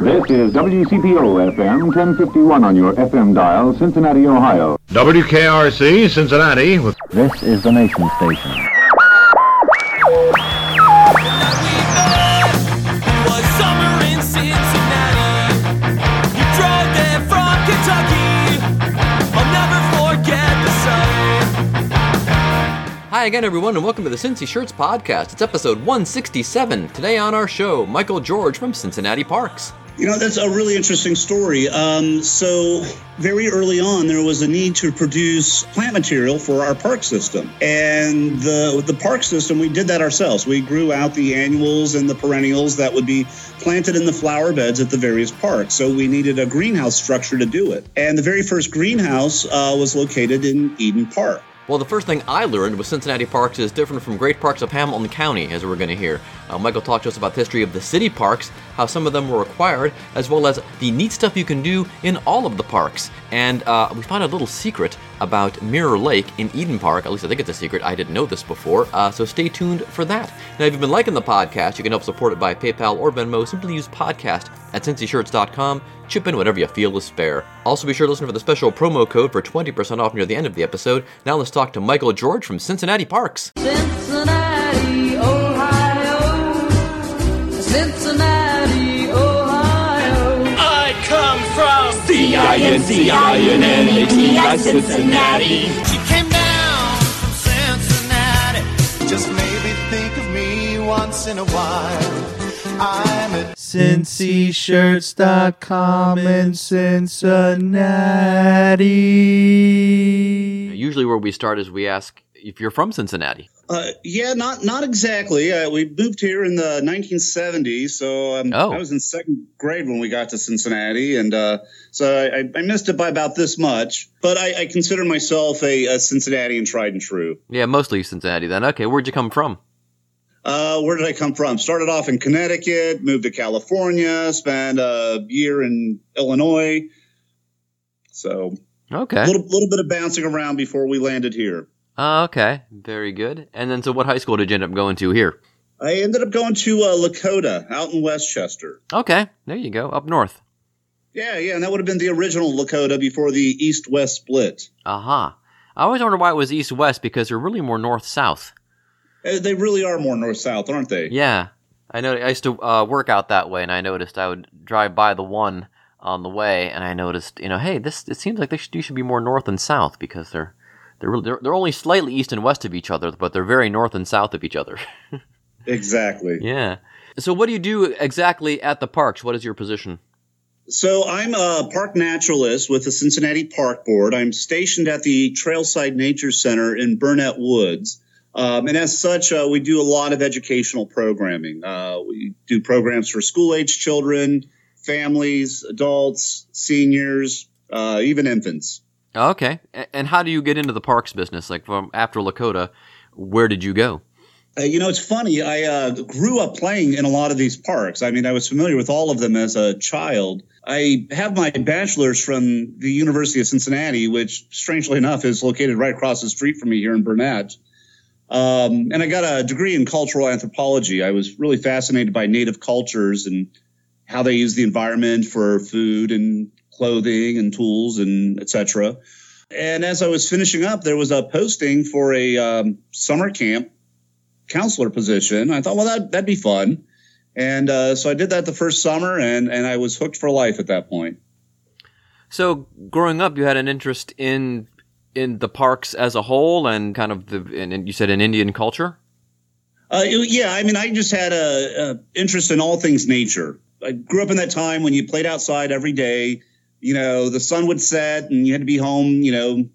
This is WCPO FM 1051 on your FM dial, Cincinnati, Ohio. WKRC, Cincinnati. With This is the nation station. was summer in Cincinnati. You drove there from Kentucky. I'll never forget the sight. Hi again, everyone, and welcome to the Cincy Shirts Podcast. It's episode 167. Today on our show, Michael George from Cincinnati Parks. You know, that's a really interesting story. Um, so, very early on, there was a need to produce plant material for our park system. And the, the park system, we did that ourselves. We grew out the annuals and the perennials that would be planted in the flower beds at the various parks. So, we needed a greenhouse structure to do it. And the very first greenhouse uh, was located in Eden Park. Well, the first thing I learned with Cincinnati Parks is different from great parks of Hamilton County, as we're going to hear. Uh, Michael talked to us about the history of the city parks, how some of them were acquired, as well as the neat stuff you can do in all of the parks. And uh, we found a little secret about Mirror Lake in Eden Park. At least I think it's a secret. I didn't know this before, uh, so stay tuned for that. Now, if you've been liking the podcast, you can help support it by PayPal or Venmo. Simply use podcast at cincyshirts.com. Chip in whatever you feel is fair. Also, be sure to listen for the special promo code for 20% off near the end of the episode. Now, let's talk to Michael George from Cincinnati Parks. C-I-N-C-I-N-N-A-T-I, Cincinnati. She came down from Cincinnati. Just maybe think of me once in a while. I'm at cincyshirts.com in Cincinnati. Usually, where we start is we ask if you're from Cincinnati. Uh, yeah, not not exactly. Uh, we moved here in the 1970s, so um, Oh. I was in second grade when we got to Cincinnati, and uh, so I, I missed it by about this much. But I, I consider myself a, a Cincinnatian tried and true. Yeah, mostly Cincinnati then. Okay, where'd you come from? Uh, where did I come from? Started off in Connecticut, moved to California, spent a year in Illinois. So Okay. a little, little bit of bouncing around before we landed here. Uh, okay, very good. And then, so what high school did you end up going to here? I ended up going to uh, Lakota out in West Chester. Okay, there you go, up north. Yeah, yeah, and that would have been the original Lakota before the east-west split. Aha. I always wonder why it was east west because they're really more north south. Uh, They really are more north-south, aren't they? Yeah, I know. I used to uh, work out that way, and I noticed I would drive by the one on the way, and I noticed, you know, hey, this it seems like they should, you should be more north and south because they're they're they're, they're only slightly east and west of each other, but they're very north and south of each other. Exactly. yeah. So, what do you do exactly at the parks? What is your position? So I'm a park naturalist with the Cincinnati Park Board. I'm stationed at the Trailside Nature Center in Burnet Woods. Um, and as such, uh, we do a lot of educational programming. Uh, we do programs for school age children, families, adults, seniors, uh, even infants. Okay. And how do you get into the parks business? Like from after Lakota, where did you go? Uh, you know, it's funny. I uh, grew up playing in a lot of these parks. I mean, I was familiar with all of them as a child. I have my bachelor's from the University of Cincinnati, which, strangely enough, is located right across the street from me here in Burnet. Um, and I got a degree in cultural anthropology. I was really fascinated by native cultures and how they use the environment for food and clothing and tools and etc. And as I was finishing up, there was a posting for a um, summer camp counselor position. I thought, well, that that'd be fun, and uh, so I did that the first summer, and and I was hooked for life at that point. So, growing up, you had an interest in in the parks as a whole, and kind of the and, and you said in Indian culture. Uh, yeah, I mean, I just had a, a interest in all things nature. I grew up in that time when you played outside every day. You know, the sun would set, and you had to be home. You know,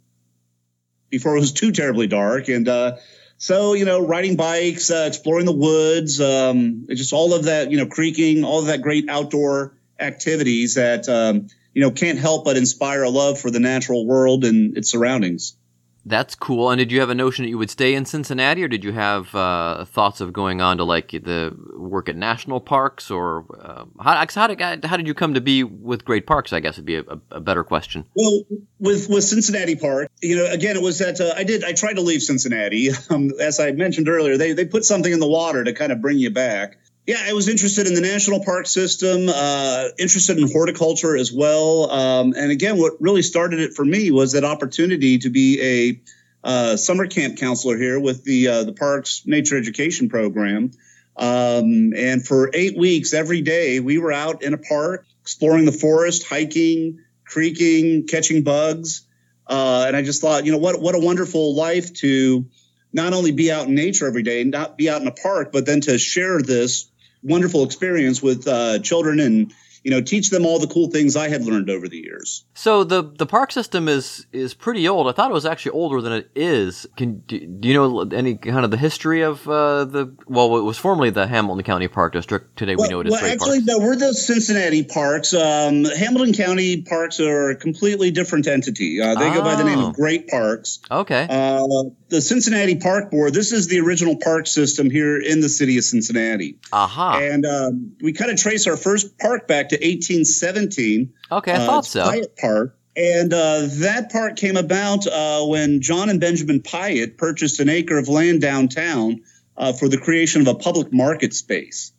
before it was too terribly dark, and uh, so you know, riding bikes, uh, exploring the woods, um, just all of that. You know, creaking, all of that great outdoor activities that um, you know can't help but inspire a love for the natural world and its surroundings. That's cool. And did you have a notion that you would stay in Cincinnati, or did you have uh, thoughts of going on to like the work at national parks, or uh, how, how did how did you come to be with Great Parks? I guess would be a, a better question. Well, with with Cincinnati Park, you know, again, it was that uh, I did I tried to leave Cincinnati. Um, as I mentioned earlier, they they put something in the water to kind of bring you back. Yeah, I was interested in the national park system, uh, interested in horticulture as well. Um, and again, what really started it for me was that opportunity to be a uh, summer camp counselor here with the uh, the parks nature education program. Um, and for eight weeks, every day, we were out in a park exploring the forest, hiking, creaking, catching bugs. Uh, and I just thought, you know, what what a wonderful life to not only be out in nature every day, not be out in a park, but then to share this wonderful experience with uh, children and you know teach them all the cool things I had learned over the years. So the the park system is is pretty old. I thought it was actually older than it is. Can do, do you know any kind of the history of uh, the? Well, it was formerly the Hamilton County Park District. Today we know it as well, actually, Parks. no, we're the Cincinnati parks. Um, Hamilton County parks are a completely different entity. Uh, they go by the name Oh. of Great Parks. Okay. Uh, the Cincinnati Park Board. This is the original park system here in the city of Cincinnati, Aha. and um, we kind of trace our first park back to 1817. Okay, I Uh, thought so. Piatt Park. And uh, that park came about uh, when John and Benjamin Piatt purchased an acre of land downtown uh, for the creation of a public market space.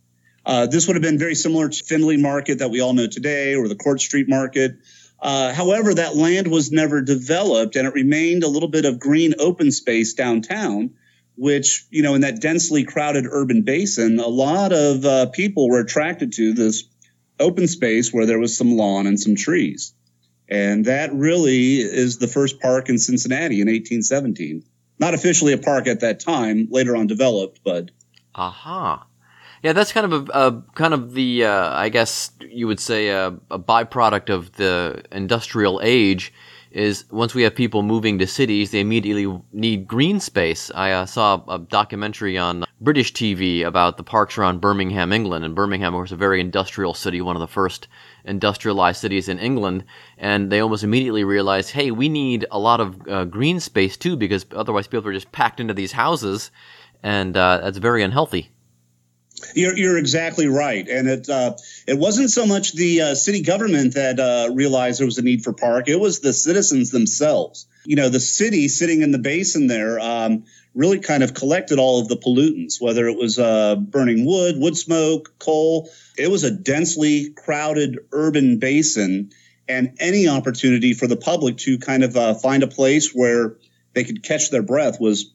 Uh, this would have been very similar to Findlay Market that we all know today, or the Court Street Market. Uh, however, that land was never developed, and it remained a little bit of green open space downtown, which, you know, in that densely crowded urban basin, a lot of uh, people were attracted to this open space where there was some lawn and some trees. And that really is the first park in Cincinnati in 1817. Not officially a park at that time, later on developed, but Aha. Yeah, that's kind of a, a kind of the uh, I guess you would say a, a byproduct of the industrial age is once we have people moving to cities, they immediately need green space. I uh, saw a documentary on British TV about the parks around Birmingham, England, and Birmingham was a very industrial city, one of the first industrialized cities in England, and they almost immediately realized, hey, we need a lot of uh, green space too, because otherwise people are just packed into these houses, and uh, that's very unhealthy. You're, you're exactly right, and it uh, it wasn't so much the uh, city government that uh, realized there was a need for park. It was the citizens themselves. You know, the city sitting in the basin there um, really kind of collected all of the pollutants, whether it was uh, burning wood, wood smoke, coal. It was a densely crowded urban basin, and any opportunity for the public to kind of uh, find a place where they could catch their breath was,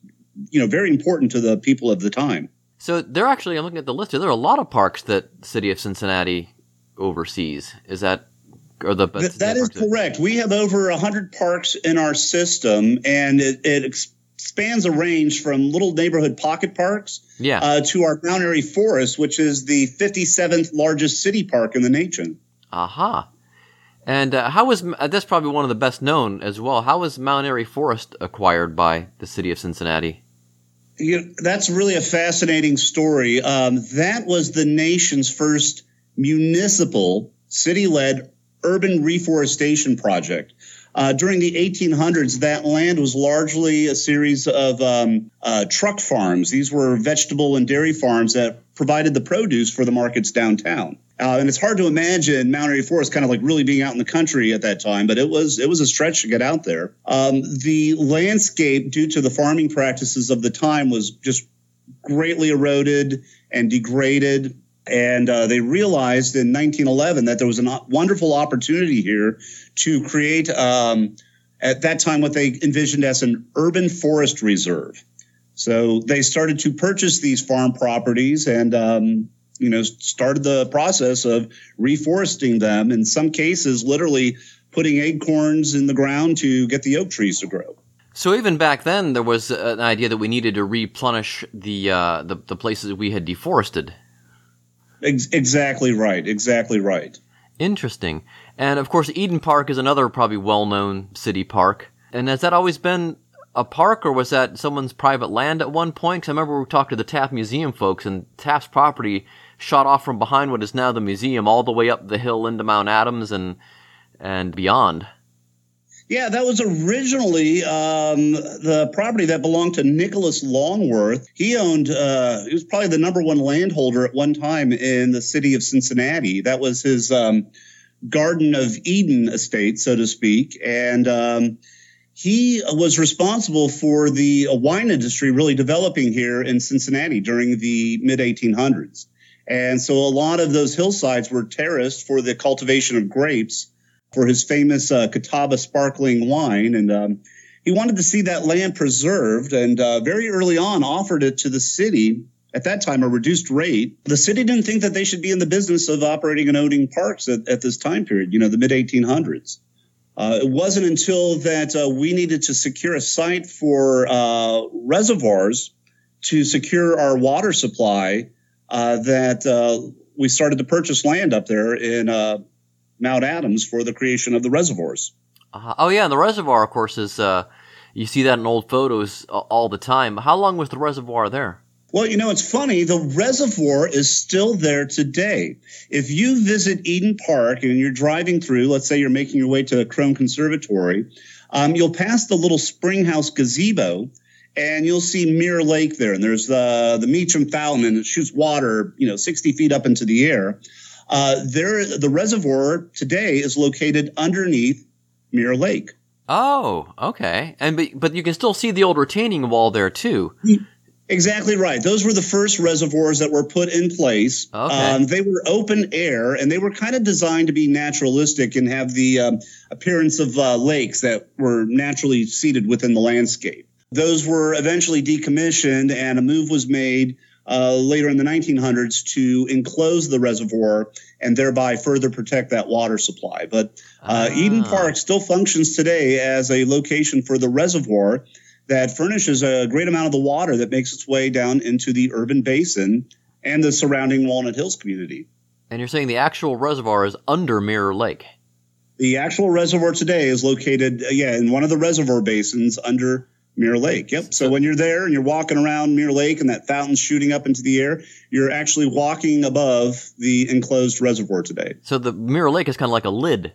you know, very important to the people of the time. So there actually, I'm looking at the list here. There are a lot of parks that the city of Cincinnati oversees. Is that or the Th- that is correct. We have over 100 parks in our system, and it, it ex- spans a range from little neighborhood pocket parks Yeah. uh, to our Mount Airy Forest, which is the 57th largest city park in the nation. Aha. And uh, how was uh, that's probably one of the best known as well? How was Mount Airy Forest acquired by the city of Cincinnati? You know, that's really a fascinating story. Um, that was the nation's first municipal, city led urban reforestation project. Uh, during the 1800s, that land was largely a series of um, uh, truck farms. These were vegetable and dairy farms that provided the produce for the markets downtown. Uh, and it's hard to imagine Mount Airy Forest kind of like really being out in the country at that time, but it was it was a stretch to get out there. Um, the landscape, due to the farming practices of the time, was just greatly eroded and degraded. And uh, they realized in 1911 that there was a wonderful opportunity here to create, um, at that time, what they envisioned as an urban forest reserve. So they started to purchase these farm properties and, um, you know, started the process of reforesting them. In some cases, literally putting acorns in the ground to get the oak trees to grow. So even back then, there was an idea that we needed to replenish the uh, the, the places we had deforested. Ex- exactly right. Exactly right. Interesting. And of course, Eden Park is another probably well-known city park. And has that always been a park, or was that someone's private land at one point? Because I remember we talked to the Taft Museum folks, and Taft's property shot off from behind what is now the museum all the way up the hill into Mount Adams and and beyond. Yeah, that was originally um, the property that belonged to Nicholas Longworth. He owned, uh, he was probably the number one landholder at one time in the city of Cincinnati. That was his um, Garden of Eden estate, so to speak. And um, he was responsible for the wine industry really developing here in Cincinnati during the mid 1800s. And so a lot of those hillsides were terraced for the cultivation of grapes for his famous uh, Catawba sparkling wine. And um, he wanted to see that land preserved and uh, very early on offered it to the city at that time a reduced rate. The city didn't think that they should be in the business of operating and owning parks at, at this time period, you know, the mid 1800s. Uh, it wasn't until that uh, we needed to secure a site for uh, reservoirs to secure our water supply that uh, we started to purchase land up there in uh, Mount Adams for the creation of the reservoirs. Uh, oh yeah, and the reservoir, of course, is uh, you see that in old photos all the time. How long was the reservoir there? Well, you know, it's funny. The reservoir is still there today. If you visit Eden Park and you're driving through, let's say you're making your way to a Krohn Conservatory, um, you'll pass the little Springhouse gazebo and you'll see Mirror Lake there. And there's the, the Meacham Fountain and it shoots water, you know, 60 feet up into the air. Uh, there, the reservoir today is located underneath Mirror Lake. Oh, okay. And but, but you can still see the old retaining wall there too. Exactly right. Those were the first reservoirs that were put in place. Okay. Um, they were open air and they were kind of designed to be naturalistic and have the um, appearance of uh, lakes that were naturally seated within the landscape. Those were eventually decommissioned and a move was made uh, later in the 1900s to enclose the reservoir and thereby further protect that water supply. But uh, Eden Ah. Park still functions today as a location for the reservoir that furnishes a great amount of the water that makes its way down into the urban basin and the surrounding Walnut Hills community. And you're saying the actual reservoir is under Mirror Lake. The actual reservoir today is located, uh, yeah, in one of the reservoir basins under Mirror Lake. Yep. So when you're there and you're walking around Mirror Lake and that fountain's shooting up into the air, you're actually walking above the enclosed reservoir today. So the Mirror Lake is kind of like a lid.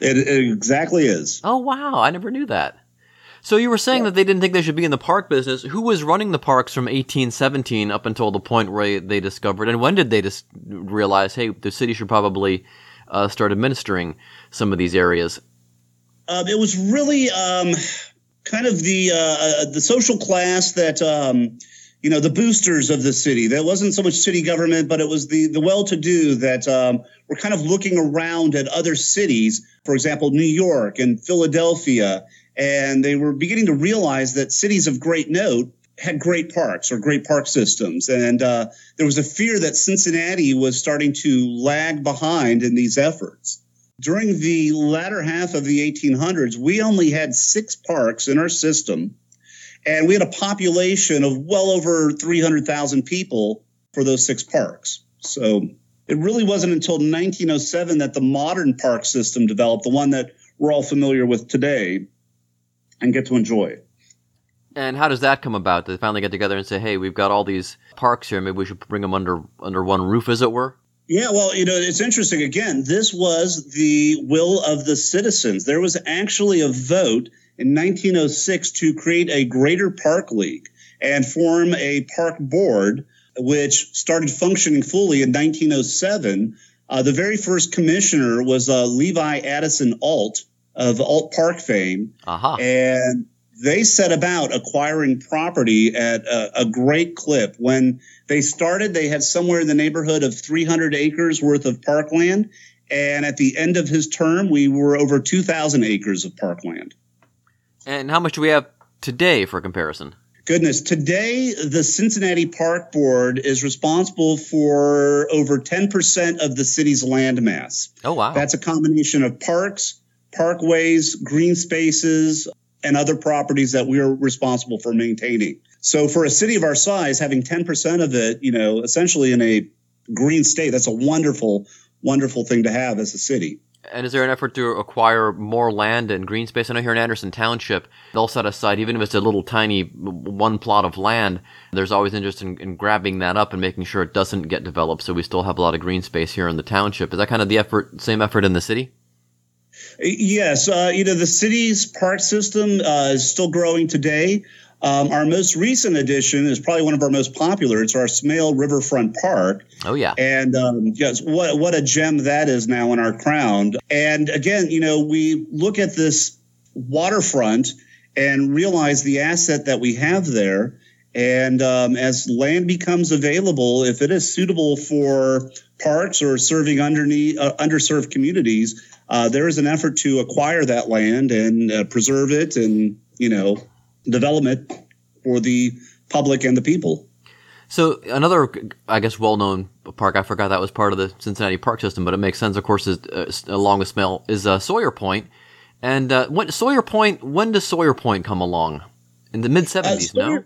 It, it exactly is. Oh wow, I never knew that. So you were saying that they didn't think they should be in the park business. Who was running the parks from 1817 up until the point where they discovered? And when did they just realize, hey, the city should probably uh, start administering some of these areas? Um, it was really um, kind of the uh, uh, the social class that um, you know the boosters of the city. That wasn't so much city government, but it was the the well-to-do that um, were kind of looking around at other cities, for example, New York and Philadelphia, and they were beginning to realize that cities of great note had great parks or great park systems, and uh, there was a fear that Cincinnati was starting to lag behind in these efforts during the latter half of the 1800s, we only had six parks in our system, and we had a population of well over 300,000 people for those six parks. So it really wasn't until 1907 that the modern park system developed, the one that we're all familiar with today and get to enjoy. And how does that come about? They finally get together and say, hey, we've got all these parks here. Maybe we should bring them under under one roof, as it were. Yeah, well, you know, it's interesting. Again, this was the will of the citizens. There was actually a vote in 1906 to create a greater park league and form a park board, which started functioning fully in 1907. Uh, the very first commissioner was uh, Levi Addison Ault of Ault Park fame. Aha. And they set about acquiring property at a, a great clip. When they started, they had somewhere in the neighborhood of 300 acres worth of parkland. And at the end of his term, we were over 2,000 acres of parkland. And how much do we have today for comparison? Goodness, today the Cincinnati Park Board is responsible for over 10% of the city's land mass. Oh, wow. That's a combination of parks, parkways, green spaces, and other properties that we are responsible for maintaining. So for a city of our size, having 10% of it, you know, essentially in a green state, that's a wonderful, wonderful thing to have as a city. And is there an effort to acquire more land and green space? I know here in Anderson Township, they'll set aside, even if it's a little tiny one plot of land, there's always interest in, in grabbing that up and making sure it doesn't get developed. So we still have a lot of green space here in the township. Is that kind of the effort, same effort in the city? Yes, uh, you know, the city's park system uh, is still growing today. Um, our most recent addition is probably one of our most popular. It's our Smale Riverfront Park. Oh, yeah. And um, yes, what what a gem that is now in our crown. And again, you know, we look at this waterfront and realize the asset that we have there. And um, as land becomes available, if it is suitable for parks or serving underneath, uh, underserved communities, uh, there is an effort to acquire that land and uh, preserve it and, you know, develop it for the public and the people. So another, I guess, well-known park. I forgot that was part of the Cincinnati park system, but it makes sense. Of course, is uh, along with Smale is uh, Sawyer Point, and uh, when, Sawyer Point. When does Sawyer Point come along? In the mid seventies, no?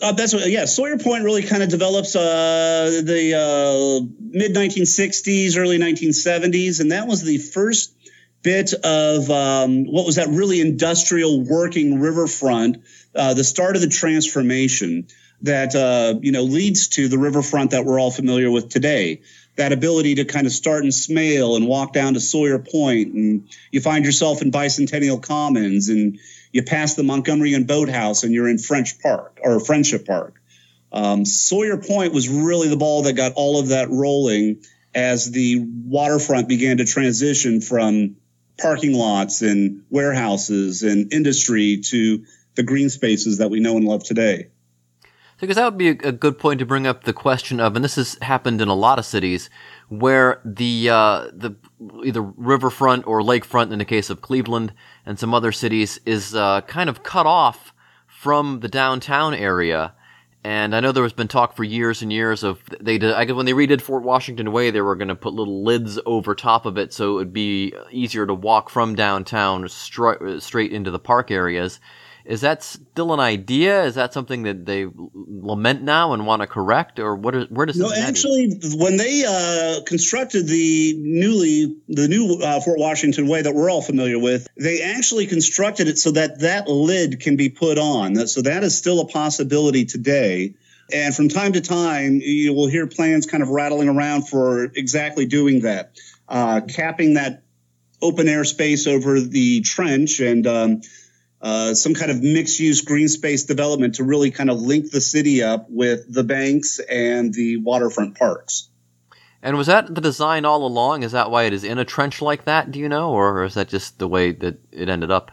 Uh, that's what, yeah. Sawyer Point really kind of develops uh, the uh, mid 1960s, early 1970s, and that was the first bit of um, what was that really industrial working riverfront, uh, the start of the transformation that uh, you know leads to the riverfront that we're all familiar with today. That ability to kind of start in Smale and walk down to Sawyer Point, and you find yourself in Bicentennial Commons, and you pass the Montgomery Inn Boathouse, and you're in French Park or Friendship Park. Um, Sawyer Point was really the ball that got all of that rolling as the waterfront began to transition from parking lots and warehouses and industry to the green spaces that we know and love today. Because that would be a, good point to bring up the question of, and this has happened in a lot of cities, where the uh, the either riverfront or lakefront, in the case of Cleveland and some other cities, is uh, kind of cut off from the downtown area. And I know there has been talk for years and years of they did, I guess when they redid Fort Washington Way, they were going to put little lids over top of it so it would be easier to walk from downtown stri- straight into the park areas. Is that still an idea? Is that something that they lament now and want to correct, or what? Is, where does No, actually, when they uh, constructed the newly the new uh, Fort Washington Way that we're all familiar with, they actually constructed it so that that lid can be put on. So that is still a possibility today. And from time to time, you will hear plans kind of rattling around for exactly doing that, uh, capping that open air space over the trench and um, uh, some kind of mixed use green space development to really kind of link the city up with the banks and the waterfront parks. And was that the design all along? Is that why it is in a trench like that? Do you know, or is that just the way that it ended up?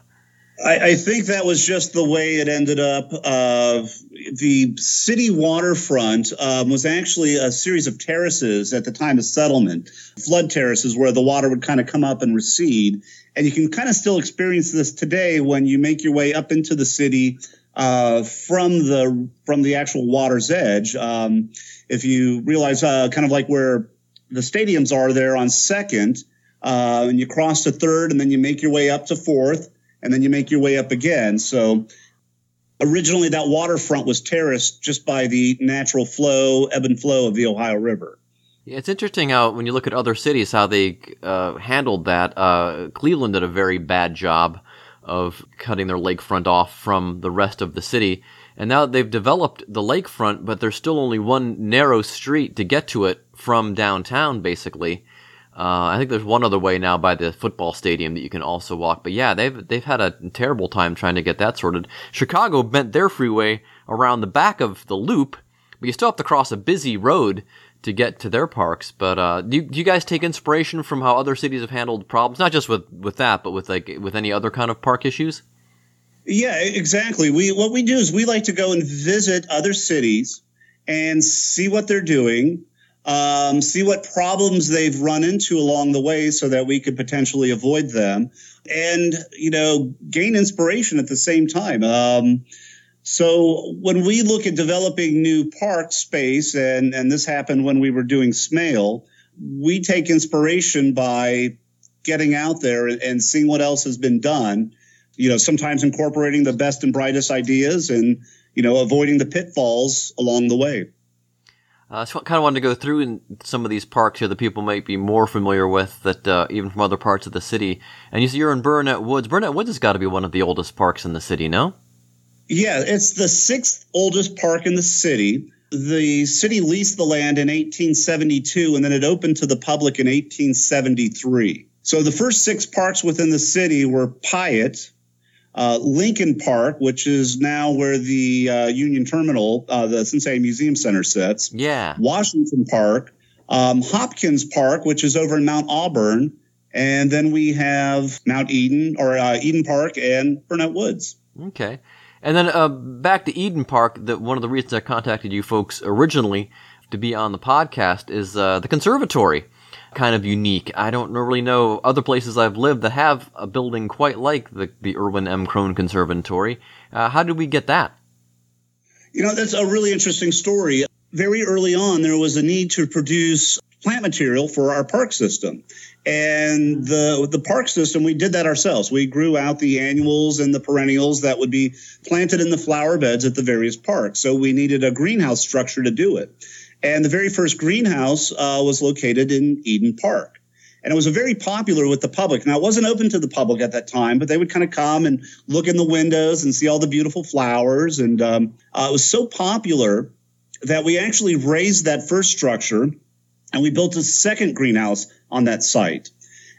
I, I think that was just the way it ended up. Uh, the city waterfront um, was actually a series of terraces at the time of settlement, flood terraces where the water would kind of come up and recede. And you can kind of still experience this today when you make your way up into the city uh, from the from the actual water's edge. Um, if you realize, uh, kind of like where the stadiums are there on second, uh, and you cross to third, and then you make your way up to fourth, and then you make your way up again. So originally, that waterfront was terraced just by the natural flow, ebb and flow of the Ohio River. Yeah, it's interesting how when you look at other cities how they uh, handled that. Uh, Cleveland did a very bad job of cutting their lakefront off from the rest of the city, and now they've developed the lakefront, but there's still only one narrow street to get to it from downtown, basically. Uh, I think there's one other way now by the football stadium that you can also walk. But yeah, they've they've had a terrible time trying to get that sorted. Chicago bent their freeway around the back of the loop, but you still have to cross a busy road to get to their parks. But uh, do, do you guys take inspiration from how other cities have handled problems? Not just with with that, but with like with any other kind of park issues. Yeah, exactly. We what we do is we like to go and visit other cities and see what they're doing, um, see what problems they've run into along the way, so that we could potentially avoid them, and you know gain inspiration at the same time. Um, so when we look at developing new park space, and and this happened when we were doing Smale, we take inspiration by getting out there and, seeing what else has been done you know, sometimes incorporating the best and brightest ideas and, you know, avoiding the pitfalls along the way. Uh, I kind of wanted to go through in some of these parks here that people might be more familiar with, that uh, even from other parts of the city. And you see, you're in Burnet Woods. Burnet Woods has got to be one of the oldest parks in the city, no? Yeah, it's the sixth oldest park in the city. The city leased the land in 1872 and then it opened to the public in 1873. So the first six parks within the city were Piatt, uh, Lincoln Park, which is now where the uh, Union Terminal, uh, the Cincinnati Museum Center sits. Yeah. Washington Park, um, Hopkins Park, which is over in Mount Auburn, and then we have Mount Eden or uh, Eden Park and Burnet Woods. Okay. And then uh, back to Eden Park. That one of the reasons I contacted you folks originally to be on the podcast is uh, the conservatory. Kind of unique. I don't really know other places I've lived that have a building quite like the the Irwin M. Krohn Conservatory. Uh, how did we get that? You know, that's a really interesting story. Very early on, there was a need to produce plant material for our park system. And the the park system, we did that ourselves. We grew out the annuals and the perennials that would be planted in the flower beds at the various parks. So we needed a greenhouse structure to do it. And the very first greenhouse uh, was located in Eden Park. And it was very popular with the public. Now, it wasn't open to the public at that time, but they would kind of come and look in the windows and see all the beautiful flowers. And um, uh, it was so popular that we actually raised that first structure and we built a second greenhouse on that site.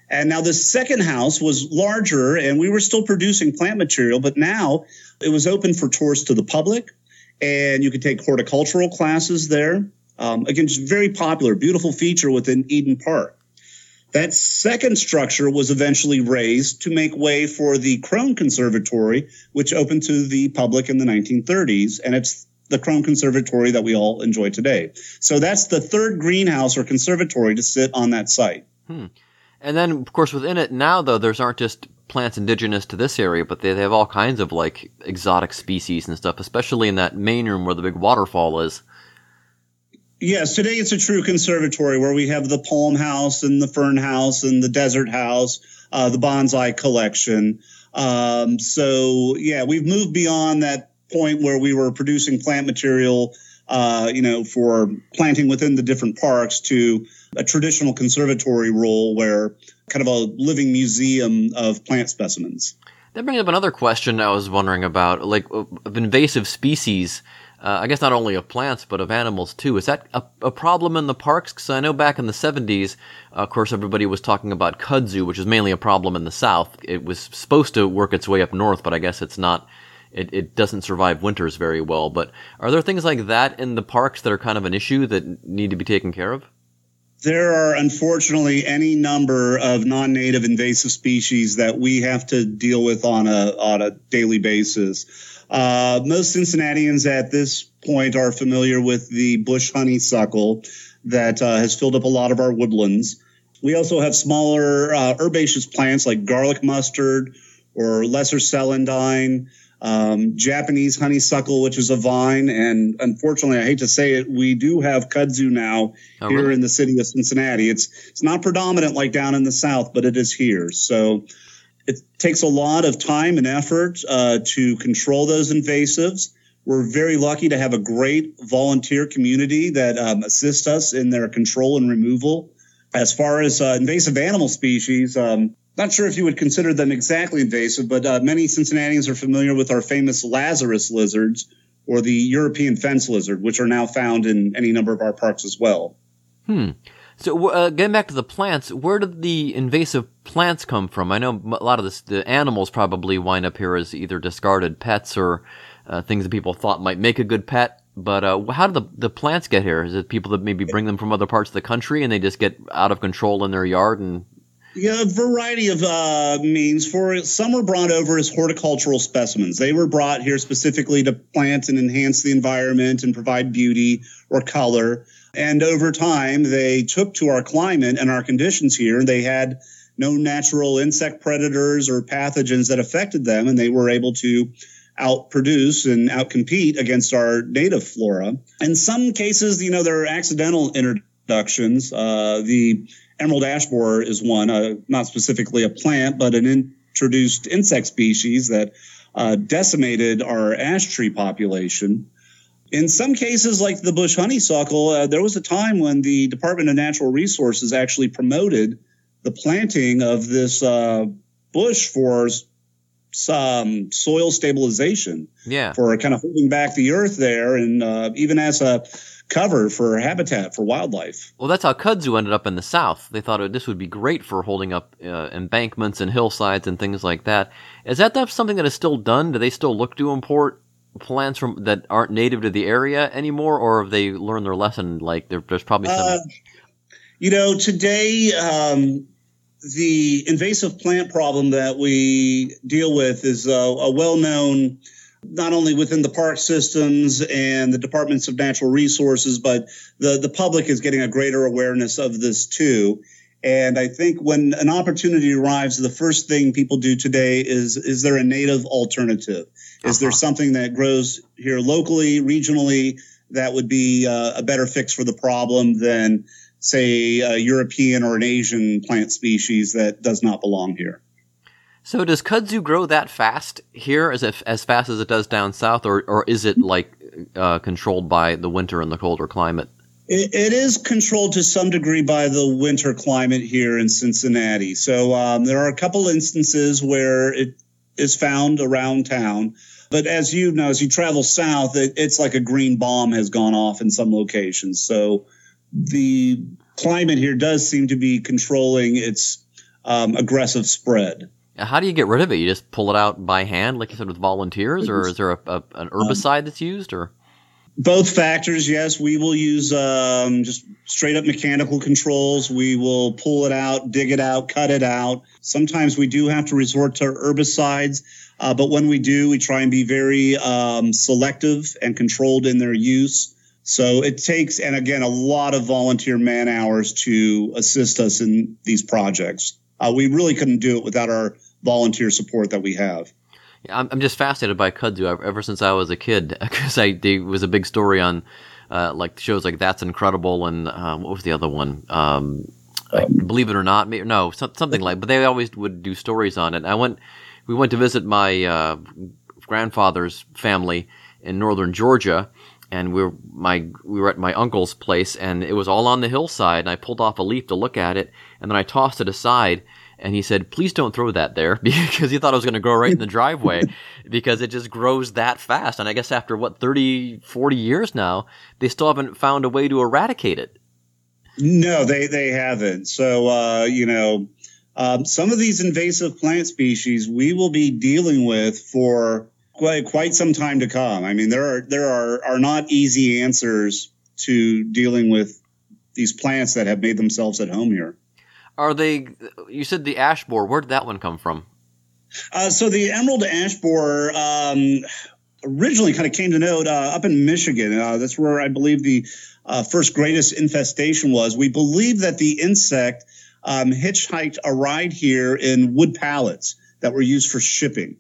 And now the second house was larger and we were still producing plant material, but now it was open for tours to the public and you could take horticultural classes there. Um, again, just very popular, beautiful feature within Eden Park. That second structure was eventually raised to make way for the Krohn Conservatory, which opened to the public in the 1930s. And it's the Krohn Conservatory that we all enjoy today. So that's the third greenhouse or conservatory to sit on that site. Hmm. And then, of course, within it now, though, there's aren't just plants indigenous to this area, but they, they have all kinds of like exotic species and stuff, especially in that main room where the big waterfall is. Yes, today it's a true conservatory where we have the palm house and the fern house and the desert house, uh, the bonsai collection. Um, so yeah, we've moved beyond that point where we were producing plant material, uh, you know, for planting within the different parks to a traditional conservatory role where kind of a living museum of plant specimens. That brings up another question I was wondering about, like of invasive species. Uh, I guess not only of plants but of animals too. Is that a, a problem in the parks? Because I know back in the 70s, of course, everybody was talking about kudzu, which is mainly a problem in the south. It was supposed to work its way up north, but I guess it's not. It, it doesn't survive winters very well. But are there things like that in the parks that are kind of an issue that need to be taken care of? There are unfortunately any number of non-native invasive species that we have to deal with on a on a daily basis. Uh, most Cincinnatians at this point are familiar with the bush honeysuckle that uh, has filled up a lot of our woodlands. We also have smaller uh, herbaceous plants like garlic mustard or lesser celandine, um, Japanese honeysuckle, which is a vine. And unfortunately, I hate to say it, we do have kudzu now Oh, here really? in the city of Cincinnati. It's it's not predominant like down in the south, but it is here. So it takes a lot of time and effort uh, to control those invasives. We're very lucky to have a great volunteer community that um, assists us in their control and removal. As far as uh, invasive animal species, um, not sure if you would consider them exactly invasive, but uh, many Cincinnatians are familiar with our famous Lazarus lizards or the European fence lizard, which are now found in any number of our parks as well. Hmm. So, uh, getting back to the plants, where did the invasive plants come from? I know a lot of this, the animals probably wind up here as either discarded pets or uh, things that people thought might make a good pet. But uh, how did the, the plants get here? Is it people that maybe bring them from other parts of the country and they just get out of control in their yard? And Yeah, a variety of uh, means. For some were brought over as horticultural specimens. They were brought here specifically to plant and enhance the environment and provide beauty or color. And over time, they took to our climate and our conditions here. They had no natural insect predators or pathogens that affected them, and they were able to outproduce and outcompete against our native flora. In some cases, you know, there are accidental introductions. Uh, the emerald ash borer is one, uh, not specifically a plant, but an introduced insect species that uh, decimated our ash tree population. In some cases, like the bush honeysuckle, uh, there was a time when the Department of Natural Resources actually promoted the planting of this uh, bush for some soil stabilization, yeah, for kind of holding back the earth there, and uh, even as a cover for habitat for wildlife. well, that's how kudzu ended up in the south. They thought this would be great for holding up uh, embankments and hillsides and things like that. Is that that something that is still done? Do they still look to import plants from that aren't native to the area anymore, or have they learned their lesson? Like there, there's probably some. Uh, you know, today um, the invasive plant problem that we deal with is uh, a well-known not only within the park systems and the departments of natural resources, but the, the public is getting a greater awareness of this too. And I think when an opportunity arrives, the first thing people do today is is there a native alternative? Is there something that grows here locally, regionally, that would be uh, a better fix for the problem than, say, a European or an Asian plant species that does not belong here? So does kudzu grow that fast here, as if, as fast as it does down south, or or is it like uh, controlled by the winter and the colder climate? It, it is controlled to some degree by the winter climate here in Cincinnati. So um, there are a couple instances where it is found around town. But as you know, as you travel south, it, it's like a green bomb has gone off in some locations. So the climate here does seem to be controlling its um, aggressive spread. How do you get rid of it? You just pull it out by hand, like you said, with volunteers, or is there a, a, an herbicide that's used, or? Both factors, yes. We will use um, just straight up mechanical controls. We will pull it out, dig it out, cut it out. Sometimes we do have to resort to herbicides, uh, but when we do, we try and be very um, selective and controlled in their use. So it takes, and again, a lot of volunteer man hours to assist us in these projects. Uh, we really couldn't do it without our volunteer support that we have. I'm, I'm just fascinated by kudzu ever- since I was a kid because I was a big story on uh, like shows like That's Incredible and um, what was the other one? Um, Believe it or not, maybe, no, something like. But they always would do stories on it. I went, we went to visit my uh, grandfather's family in northern Georgia, and we were my we were at my uncle's place, and it was all on the hillside. And I pulled off a leaf to look at it, and then I tossed it aside. And he said, "Please don't throw that there," because he thought it was going to grow right in the driveway, because it just grows that fast. And I guess after what 30, 40 years now, they still haven't found a way to eradicate it. No, they they haven't. So uh, you know, um, some of these invasive plant species we will be dealing with for quite quite some time to come. I mean, there are there are are not easy answers to dealing with these plants that have made themselves at home here. Are they? You said the ash borer. Where did that one come from? Uh, so the emerald ash borer um, originally kind of came to note uh, up in Michigan. Uh, that's where I believe the uh, first greatest infestation was. We believe that the insect um, hitchhiked a ride here in wood pallets that were used for shipping.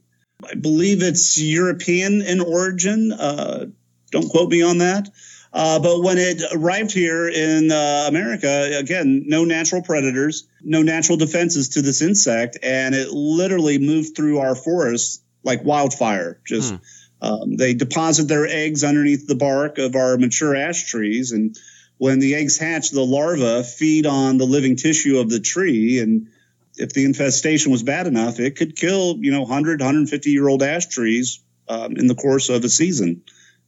I believe it's European in origin. Uh, don't quote me on that. Uh, but when it arrived here in uh, America, again, no natural predators, no natural defenses to this insect, and it literally moved through our forests like wildfire. Just um, they deposit their eggs underneath the bark of our mature ash trees, and when the eggs hatch, the larvae feed on the living tissue of the tree, and if the infestation was bad enough, it could kill you know 100, 150 year old ash trees um, in the course of a season.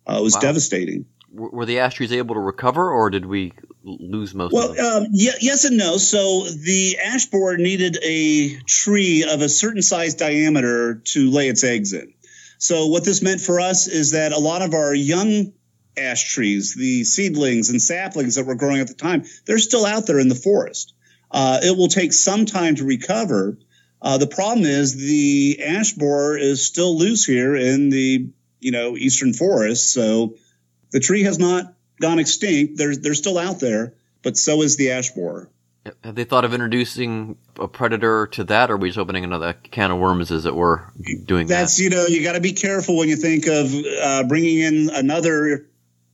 Uh, it was Wow. devastating. Were the ash trees able to recover, or did we lose most of Well, them? um, yeah, yes and no. So the ash borer needed a tree of a certain size diameter to lay its eggs in. So what this meant for us is that a lot of our young ash trees, the seedlings and saplings that were growing at the time, they're still out there in the forest. Uh, it will take some time to recover. Uh, the problem is the ash borer is still loose here in the you know eastern forest, so the tree has not gone extinct. They're they're still out there, but so is the ash borer. Have they thought of introducing a predator to that, or are we just opening another can of worms, as it were, doing That's that? you know you got to be careful when you think of uh, bringing in another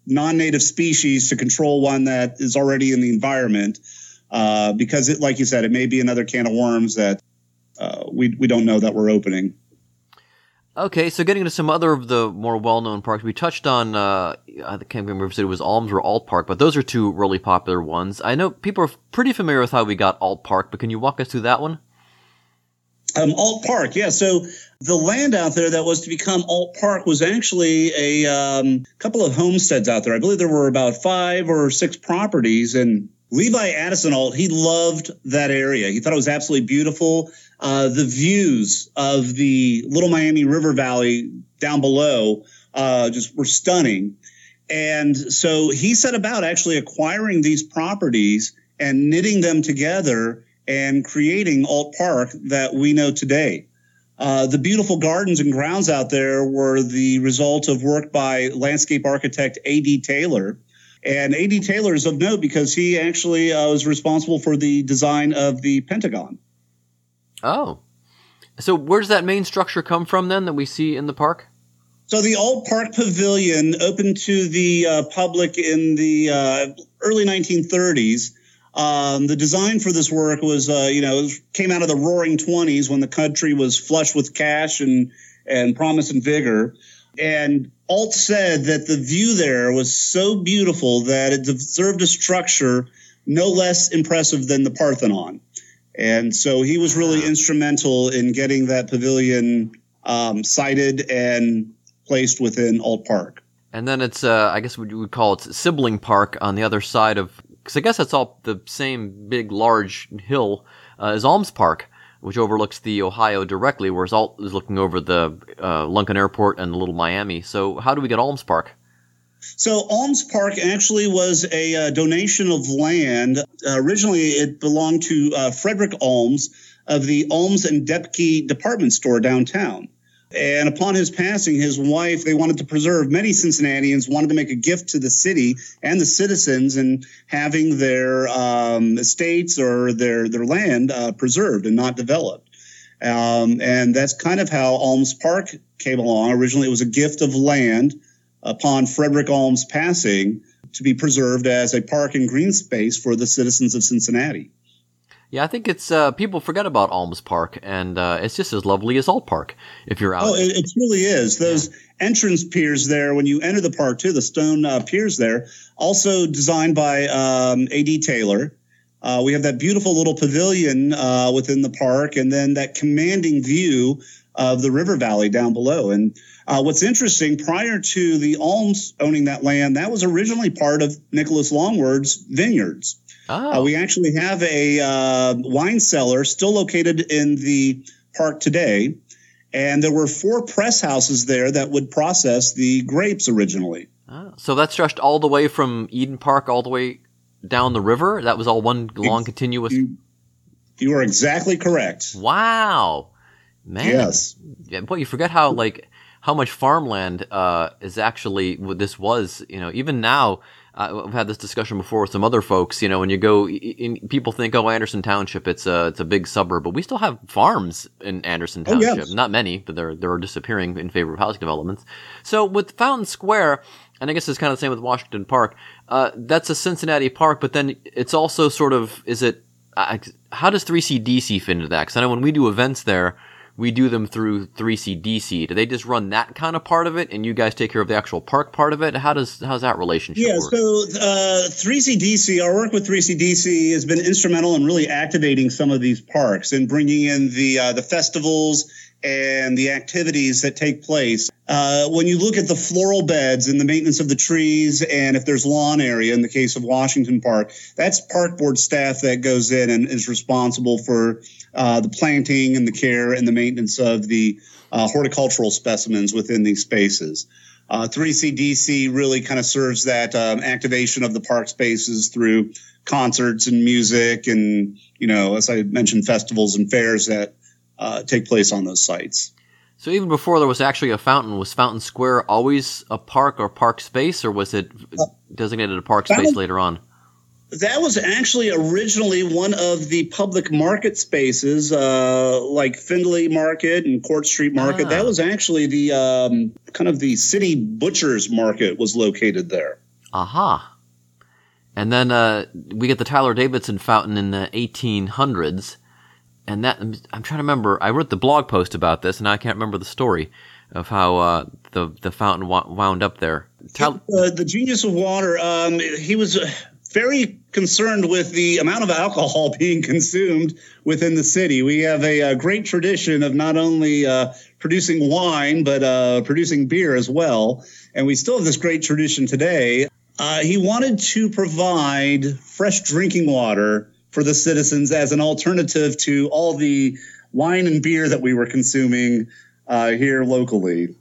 non-native species to control one that is already in the environment, uh, because it, like you said, it may be another can of worms that uh, we we don't know that we're opening. Okay, so getting into some other of the more well-known parks, we touched on. Uh, I can't remember if it was Alms or Ault Park, but those are two really popular ones. I know people are pretty familiar with how we got Ault Park, but can you walk us through that one? Um, Ault Park, yeah. So the land out there that was to become Ault Park was actually a um, couple of homesteads out there. I believe there were about five or six properties, and Levi Addison Ault, he loved that area. He thought it was absolutely beautiful. Uh, the views of the Little Miami River Valley down below uh, just were stunning. And so he set about actually acquiring these properties and knitting them together and creating Ault Park that we know today. Uh, the beautiful gardens and grounds out there were the result of work by landscape architect A.D. Taylor. And A.D. Taylor is of note because he actually uh, was responsible for the design of the Pentagon. Oh. So where does that main structure come from then that we see in the park? So the old park pavilion opened to the uh, public in the uh, early 1930s. Um, the design for this work was, uh, you know, came out of the Roaring Twenties when the country was flush with cash and and promise and vigor. And Ault said that the view there was so beautiful that it deserved a structure no less impressive than the Parthenon. And so he was really instrumental in getting that pavilion um, sited and placed within Ault Park. And then it's, uh, I guess we would call it sibling park on the other side of, because I guess that's all the same big, large hill uh, as Alms Park, which overlooks the Ohio directly, whereas Ault is looking over the uh, Lunken Airport and the Little Miami. So how do we get Alms Park? So Alms Park actually was a uh, donation of land. Uh, originally, it belonged to uh, Frederick Alms of the Alms and Doepke department store downtown. And upon his passing, his wife, they wanted to preserve, many Cincinnatians wanted to make a gift to the city and the citizens and having their um, estates or their, their land uh, preserved and not developed. Um, and that's kind of how Alms Park came along. Originally, it was a gift of land upon Frederick Alms' passing to be preserved as a park and green space for the citizens of Cincinnati. Yeah, I think it's uh, people forget about Alms Park, and uh, it's just as lovely as Ault Park if you're out. Oh, it, it really is. Those entrance piers there, when you enter the park, too, the stone uh, piers there, also designed by um, A.D. Taylor. Uh, we have that beautiful little pavilion uh, within the park, and then that commanding view of the river valley down below. And uh, what's interesting, prior to the Alms owning that land, that was originally part of Nicholas Longworth's vineyards. Oh. Uh, we actually have a uh, wine cellar still located in the park today. And there were four press houses there that would process the grapes originally. Oh, so that stretched all the way from Eden Park all the way down the river. That was all one long continuous. You, you are exactly correct. Wow, man. Yes. Yeah, boy, you forget how like how much farmland uh, is actually what this was. You know, even now. Uh, I've had this discussion before with some other folks. You know, when you go, in, people think, "Oh, Anderson Township, it's a it's a big suburb," but we still have farms in Anderson Oh, Township. yes. Not many, but they're they're disappearing in favor of housing developments. So with Fountain Square, and I guess it's kind of the same with Washington Park. Uh, that's a Cincinnati park, but then it's also sort of is it? Uh, how does 3CDC fit into that? Because I know when we do events there, we do them through 3CDC. Do they just run that kind of part of it, and you guys take care of the actual park part of it? How does how's that relationship Yeah, work? so uh, 3CDC, our work with 3CDC has been instrumental in really activating some of these parks and bringing in the uh, the festivals and the activities that take place. Uh, when you look at the floral beds and the maintenance of the trees, and if there's lawn area in the case of Washington Park, that's park board staff that goes in and is responsible for uh, the planting and the care and the maintenance of the uh, horticultural specimens within these spaces. Uh, 3CDC really kind of serves that um, activation of the park spaces through concerts and music, and you know, as I mentioned, festivals and fairs that uh, take place on those sites. So even before there was actually a fountain, was Fountain Square always a park or park space, or was it designated a park space later on? That was actually originally one of the public market spaces, uh, like Findlay Market and Court Street Market. Ah. That was actually the um, kind of the city butchers market was located there. Aha. And then uh, we get the Tyler Davidson fountain in the 1800s. And that, I'm trying to remember, I wrote the blog post about this, and I can't remember the story of how uh, the, the fountain wound up there. Tyler, Uh, the genius of water. Um, he was uh, very concerned with the amount of alcohol being consumed within the city. We have a, uh great tradition of not only uh, producing wine but uh, producing beer as well, and we still have this great tradition today. Uh, he wanted to provide fresh drinking water for the citizens as an alternative to all the wine and beer that we were consuming uh, here locally.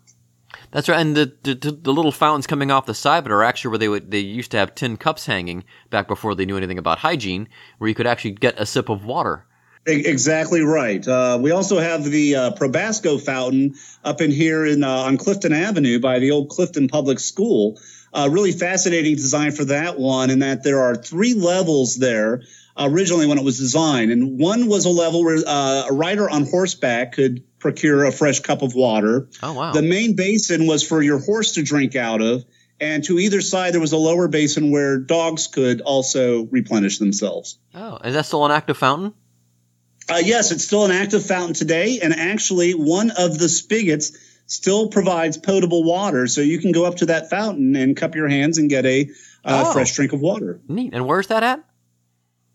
That's right, and the, the the little fountains coming off the side, but are actually where they would they used to have tin cups hanging back before they knew anything about hygiene, where you could actually get a sip of water. Exactly right. Uh, we also have the uh, Probasco fountain up in here in uh, on Clifton Avenue by the old Clifton Public School. Uh, really fascinating design for that one, in that there are three levels there originally when it was designed, and one was a level where uh, a rider on horseback could procure a fresh cup of water. Oh wow. The main basin was for your horse to drink out of, and to either side there was a lower basin where dogs could also replenish themselves. oh, is that still an active fountain? Uh, yes, it's still an active fountain today, and actually, one of the spigots still provides potable water, so you can go up to that fountain and cup your hands and get a uh, Oh. fresh drink of water. Neat. And where's that at?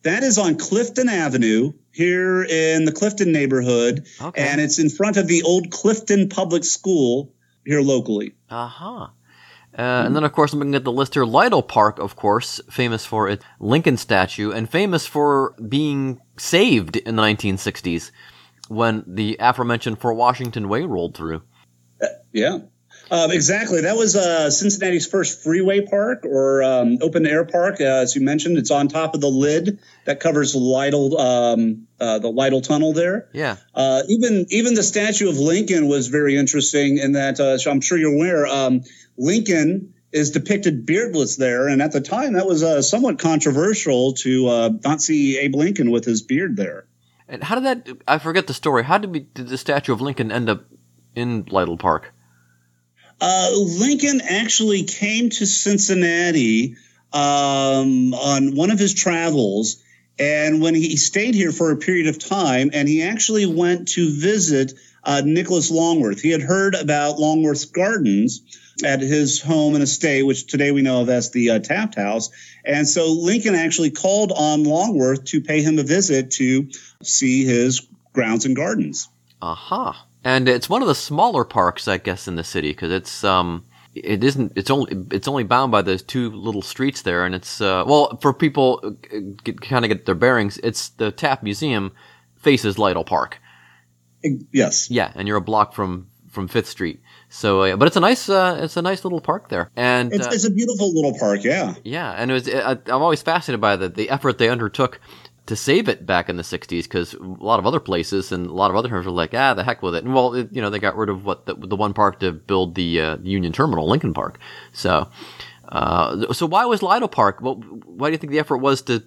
That is on Clifton Avenue here in the Clifton neighborhood, Okay. and it's in front of the old Clifton Public School here locally. Uh-huh. Uh, and then, of course, I'm looking at the list here. Lytle Park, of course, famous for its Lincoln statue and famous for being saved in the 1960s when the aforementioned Fort Washington Way rolled through. Yeah. Um, exactly. That was uh, Cincinnati's first freeway park or um, open air park. Uh, as you mentioned, it's on top of the lid that covers the Lytle, um, uh, the Lytle Tunnel there. Yeah. Uh, even even the statue of Lincoln was very interesting in that uh, so I'm sure you're aware um, Lincoln is depicted beardless there, and at the time that was uh, somewhat controversial to uh, not see Abe Lincoln with his beard there. And how did that? I forget the story. How did, we, did the statue of Lincoln end up in Lytle Park? Uh, Lincoln actually came to Cincinnati um, on one of his travels, and when he stayed here for a period of time, and he actually went to visit uh, Nicholas Longworth. He had heard about Longworth's Gardens at his home and estate, which today we know of as the uh, Taft House. And so Lincoln actually called on Longworth to pay him a visit to see his grounds and gardens. Aha. And it's one of the smaller parks, I guess, in the city because it's um, it isn't. It's only it's only bound by those two little streets there, and it's uh, well for people uh, kind of get their bearings. It's the Taft Museum faces Lytle Park. Yes. Yeah, and you're a block from from Fifth Street. So, uh, but it's a nice uh, it's a nice little park there, and It's, uh, it's a beautiful little park, yeah. yeah, and it was. I, I'm always fascinated by the the effort they undertook to save it back in the '60s because a lot of other places and a lot of other firms were like, ah, the heck with it. And well, it, you know, they got rid of what the, the one park to build the uh, Union Terminal, Lincoln Park. So, uh, so why was Lytle Park? Well, why do you think the effort was to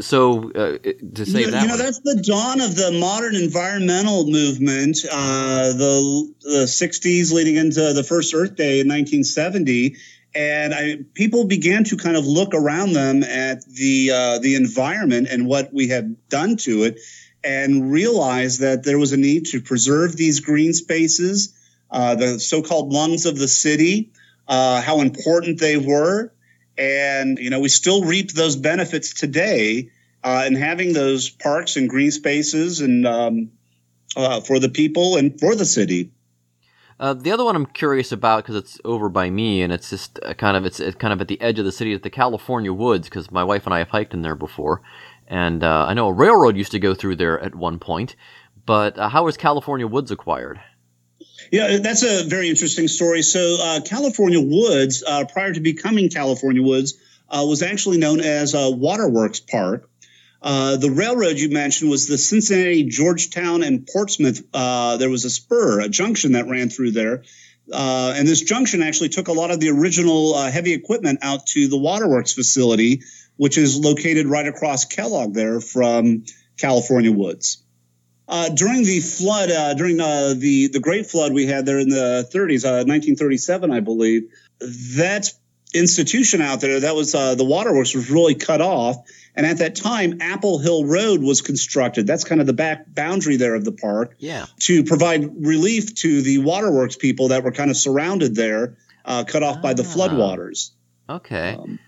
so uh, to save you, that? you know one? that's the dawn of the modern environmental movement uh, the the 60s leading into the first earth day in 1970 and I, people began to kind of look around them at the uh, the environment and what we had done to it and realized that there was a need to preserve these green spaces uh, the so-called lungs of the city uh, how important they were and you know we still reap those benefits today uh, and having those parks and green spaces and um, uh, for the people and for the city. Uh, the other one I'm curious about because it's over by me and it's just uh, kind of it's, it's kind of at the edge of the city. It's the California Woods because my wife and I have hiked in there before, and uh, I know a railroad used to go through there at one point. But uh, how was California Woods acquired? Yeah, that's a very interesting story. So, uh, California Woods, uh, prior to becoming California Woods, uh, was actually known as uh, Waterworks Park. Uh, the railroad you mentioned was the Cincinnati, Georgetown, and Portsmouth. Uh, there was a spur, a junction that ran through there. Uh, and this junction actually took a lot of the original uh, heavy equipment out to the Waterworks facility, which is located right across Kellogg there from California Woods. Uh, during the flood, during the the Great Flood we had there in the 30s, uh, 1937, I believe, that institution out there, that was uh, the waterworks, was really cut off. And at that time, Apple Hill Road was constructed. That's kind of the back boundary there of the park Yeah. to provide relief to the waterworks people that were kind of surrounded there, uh, cut off by the Ah. floodwaters. Okay. Um,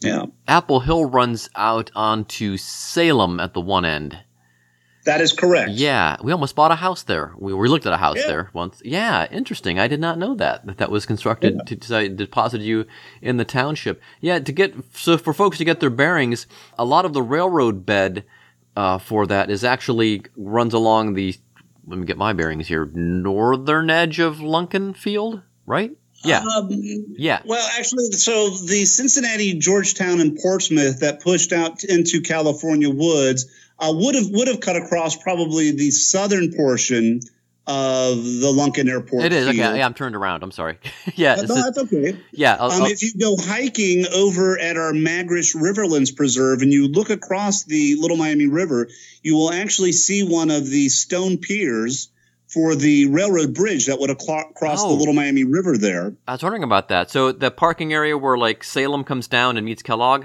yeah, Apple Hill runs out onto Salem at the one end. That is correct. Yeah, we almost bought a house there. We, we looked at a house Yeah. there once. Yeah, interesting. I did not know that that, that was constructed to, to deposit you in the township. Yeah, to get so for folks to get their bearings, a lot of the railroad bed uh, for that is actually runs along the. Let me get my bearings here. Northern edge of Lunken Field, right? Yeah, Um, yeah. Well, actually, so the Cincinnati, Georgetown, and Portsmouth that pushed out into California Woods uh, would have would have cut across probably the southern portion of the Lunken Airport. It is okay. Yeah, I'm turned around. I'm sorry. yeah, no, that's okay. yeah. I'll- Um, I'll- if you go hiking over at our Magrish Riverlands Preserve and you look across the Little Miami River, you will actually see one of the stone piers for the railroad bridge that would have crossed Oh. the Little Miami River there. I was wondering about that. So the parking area where like Salem comes down and meets Kellogg.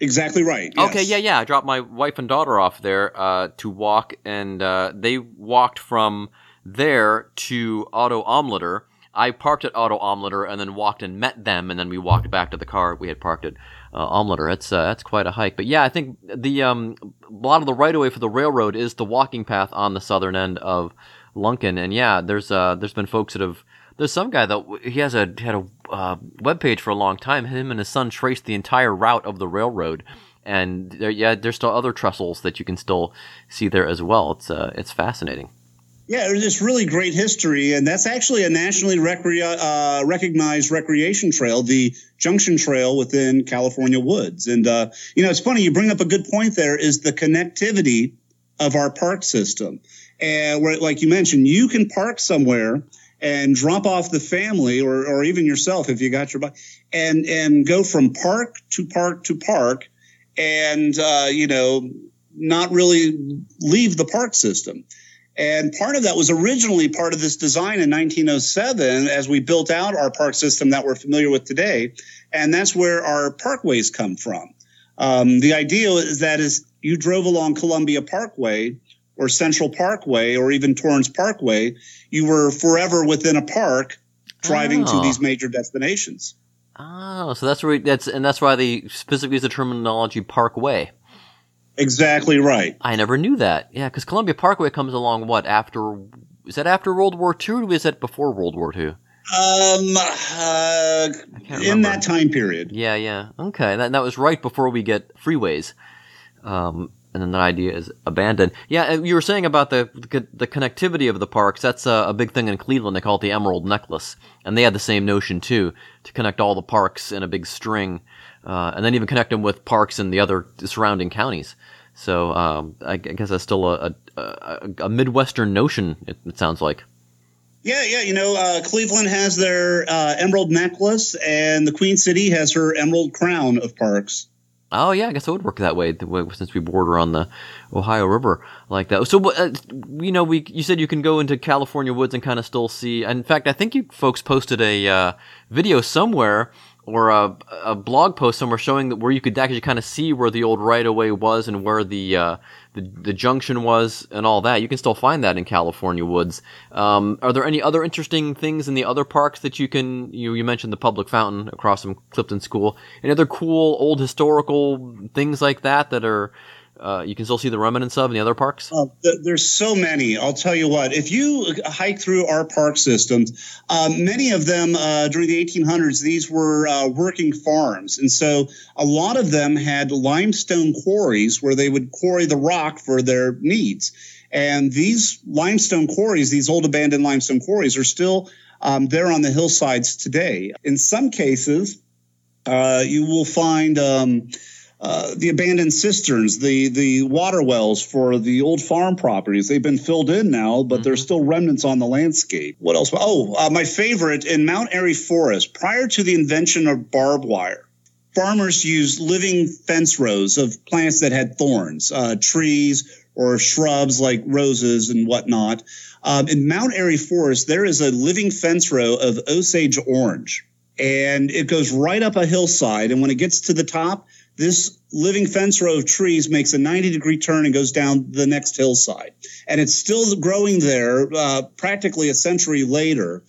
Exactly right. Okay, yeah, yeah. I dropped my wife and daughter off there uh, to walk, and uh, they walked from there to Otto Armleder. I parked at Otto Armleder and then walked and met them, and then we walked back to the car we had parked at uh, Armleder. It's uh, that's quite a hike, but yeah, I think the um, a lot of the right of way for the railroad is the walking path on the southern end of Lunken, and yeah, there's uh, there's been folks that have. There's some guy that he has a had a uh, web page for a long time. Him and his son traced the entire route of the railroad, and there, yeah, there's still other trestles that you can still see there as well. It's uh, it's fascinating. Yeah, there's this really great history, and that's actually a nationally recre- uh, recognized recreation trail, the Junction Trail within California Woods. And uh, you know, it's funny you bring up a good point. There is the connectivity of our park system, and where, like you mentioned, you can park somewhere and drop off the family or, or even yourself if you got your bike and and go from park to park to park and uh, you know not really leave the park system and part of that was originally part of this design in 1907 as we built out our park system that we're familiar with today. And that's where our parkways come from. Um, the idea is that as you drove along Columbia Parkway or Central Parkway or even Torrence Parkway, you were forever within a park driving to Oh. these major destinations. Oh, so that's where that's and that's why they specifically use the terminology Parkway. Exactly right. I never knew that. Yeah, because Columbia Parkway comes along what after? Is that after World War II or is that before World War II? Um, uh, in that time period. Yeah, yeah. Okay, that, that was right before we get freeways. Um, and then that idea is abandoned. Yeah, you were saying about the the, connectivity of the parks. That's a, a big thing in Cleveland. They call it the Emerald Necklace, and they had the same notion too to connect all the parks in a big string, uh, and then even connect them with parks in the other surrounding counties. So um, I, I guess that's still a, a, a, a Midwestern notion. It, it sounds like. Yeah, yeah. You know, uh, Cleveland has their uh, emerald necklace, and the Queen City has her emerald crown of parks. Oh yeah, I guess it would work that way since we border on the Ohio River like that. So, uh, you know, we you said you can go into California woods and kind of still see. In fact, I think you folks posted a uh, video somewhere or a, a blog post somewhere showing that where you could actually kind of see where the old right of way was and where the, uh, the the junction was and all that. You can still find that in California woods. Um, are there any other interesting things in the other parks that you can? You you mentioned the public fountain across from Clifton School. Any other cool old historical things like that that are uh, you can still see the remnants of in the other parks? Uh, th- there's so many. I'll tell you what. If you hike through our park systems, um, many of them uh, during the 1800s, these were uh, working farms, and so a lot of them had limestone quarries where they would quarry the rock for their needs. And these limestone quarries, these old abandoned limestone quarries, are still um, there on the hillsides today. In some cases, uh, you will find. Um, uh, the abandoned cisterns, the the water wells for the old farm properties. They've been filled in now, but there's still remnants on the landscape. What else? Oh, uh, my favorite in Mount Airy Forest. Prior to the invention of barbed wire, farmers used living fence rows of plants that had thorns, uh, trees or shrubs like roses and whatnot. Um, in Mount Airy Forest, there is a living fence row of Osage orange, and it goes right up a hillside. And when it gets to the top, this living fence row of trees makes a 90 degree turn and goes down the next hillside. And it's still growing there uh, practically a century later.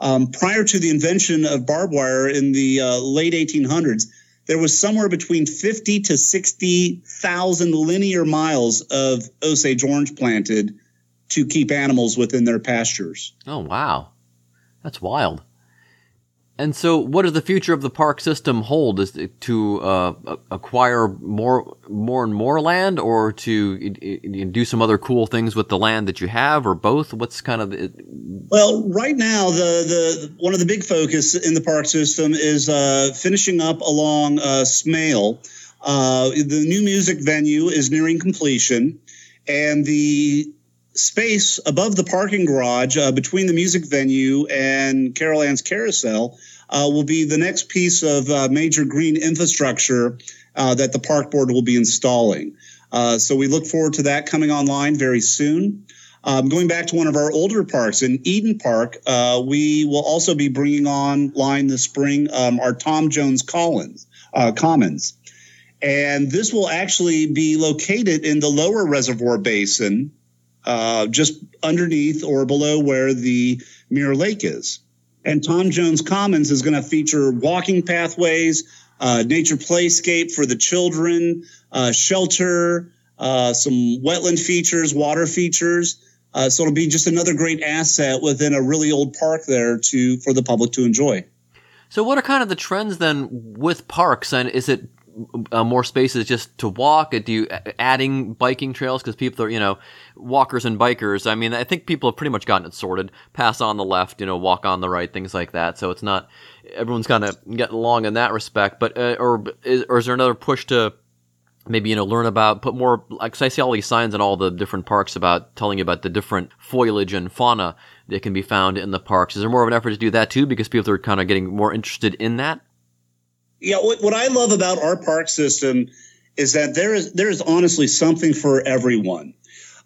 Um, prior to the invention of barbed wire in the uh, late 1800s, there was somewhere between 50 to 60,000 linear miles of Osage orange planted to keep animals within their pastures. Oh wow, that's wild. And so, what does the future of the park system hold? Is it to uh, acquire more, more and more land, or to do some other cool things with the land that you have, or both? What's kind of the, Well, right now, the, the one of the big focus in the park system is uh, finishing up along uh, Smale. Uh, the new music venue is nearing completion, and the space above the parking garage uh, between the music venue and Carol Ann's Carousel uh, will be the next piece of uh, major green infrastructure uh, that the park board will be installing. Uh, so we look forward to that coming online very soon. Um, going back to one of our older parks in Eden Park, uh, we will also be bringing online this spring um, our Tom Jones Collins Commons, and this will actually be located in the lower reservoir basin, uh, just underneath or below where the Mirror Lake is. And Tom Jones Commons is going to feature walking pathways, uh, nature playscape for the children, uh, shelter, uh, some wetland features, water features. Uh, so it'll be just another great asset within a really old park there to for the public to enjoy. So, what are kind of the trends then with parks? And is it uh, more spaces just to walk? Do you adding biking trails because people are you know walkers and bikers? I mean, I think people have pretty much gotten it sorted. Pass on the left, you know, walk on the right, things like that. So it's not everyone's kind of getting along in that respect. But uh, or is, or is there another push to maybe you know learn about put more like I see all these signs in all the different parks about telling you about the different foliage and fauna that can be found in the parks. Is there more of an effort to do that too because people are kind of getting more interested in that? Yeah, what, what I love about our park system is that there is there is honestly something for everyone.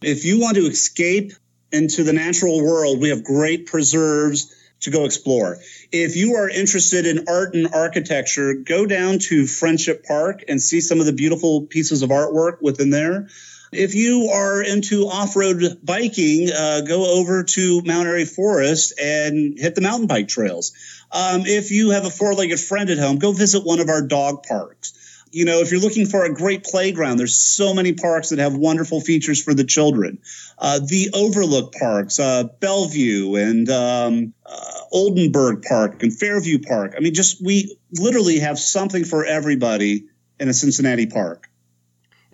If you want to escape into the natural world, we have great preserves to go explore. If you are interested in art and architecture, go down to Friendship Park and see some of the beautiful pieces of artwork within there. If you are into off-road biking, uh, go over to Mount Airy Forest and hit the mountain bike trails. Um, if you have a four-legged friend at home, go visit one of our dog parks. You know, if you're looking for a great playground, there's so many parks that have wonderful features for the children. Uh, the Overlook parks, uh, Bellevue and um, uh, Olden View Park and Fairview Park. I mean, just we literally have something for everybody in a Cincinnati park.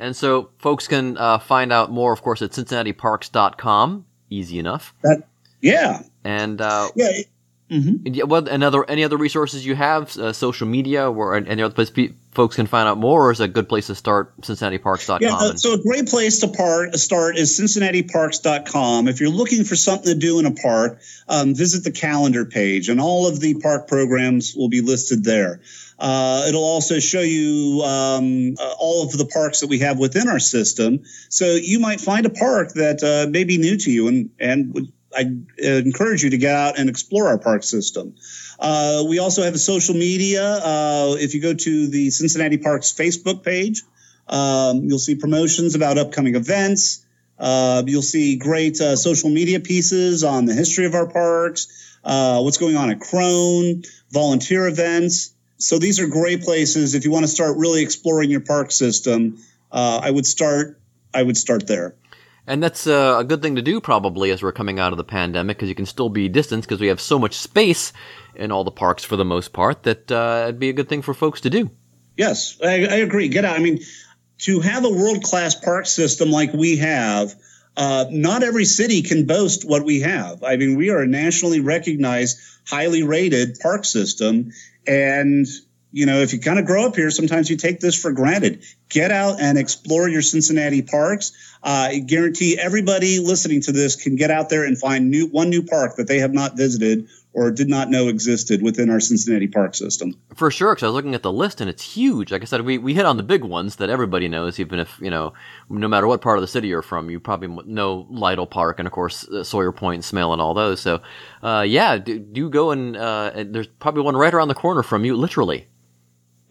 And so folks can uh, find out more, of course, at cincinnatiparks.com. Easy enough. That, yeah, And uh, yeah. it- mhm. yeah, what another any other resources you have? Uh, social media or any other place folks can find out more, or is a good place to start? CincinnatiParks.com. Yeah, uh, so a great place to part, start is cincinnatiparks.com. If you're looking for something to do in a park, um, visit the calendar page, and all of the park programs will be listed there. Uh, it'll also show you um, uh, all of the parks that we have within our system. So you might find a park that uh, may be new to you, and and I encourage you to get out and explore our park system. Uh, we also have a social media. Uh, if you go to the Cincinnati Parks Facebook page, um, you'll see promotions about upcoming events. Uh, you'll see great social media pieces on the history of our parks, uh, what's going on at Krohn, volunteer events. So these are great places if you want to start really exploring your park system. Uh, I would start. I would start there. And that's uh, a good thing to do probably as we're coming out of the pandemic because you can still be distanced because we have so much space in all the parks for the most part that uh, it'd be a good thing for folks to do. Yes, I, I agree. Get out. I mean, to have a world class park system like we have, uh, not every city can boast what we have. I mean, we are a nationally recognized, highly rated park system. And, you know, if you kind of grow up here, sometimes you take this for granted. Get out and explore your Cincinnati parks. Uh, I guarantee everybody listening to this can get out there and find new one new park that they have not visited or did not know existed within our Cincinnati park system. For sure, because I was looking at the list and it's huge. Like I said, we, we hit on the big ones that everybody knows, even if, you know, no matter what part of the city you're from, you probably know Lytle Park and, of course, uh, Sawyer Point Smale and all those. So, uh, yeah, do, do go and, uh, and there's probably one right around the corner from you, literally.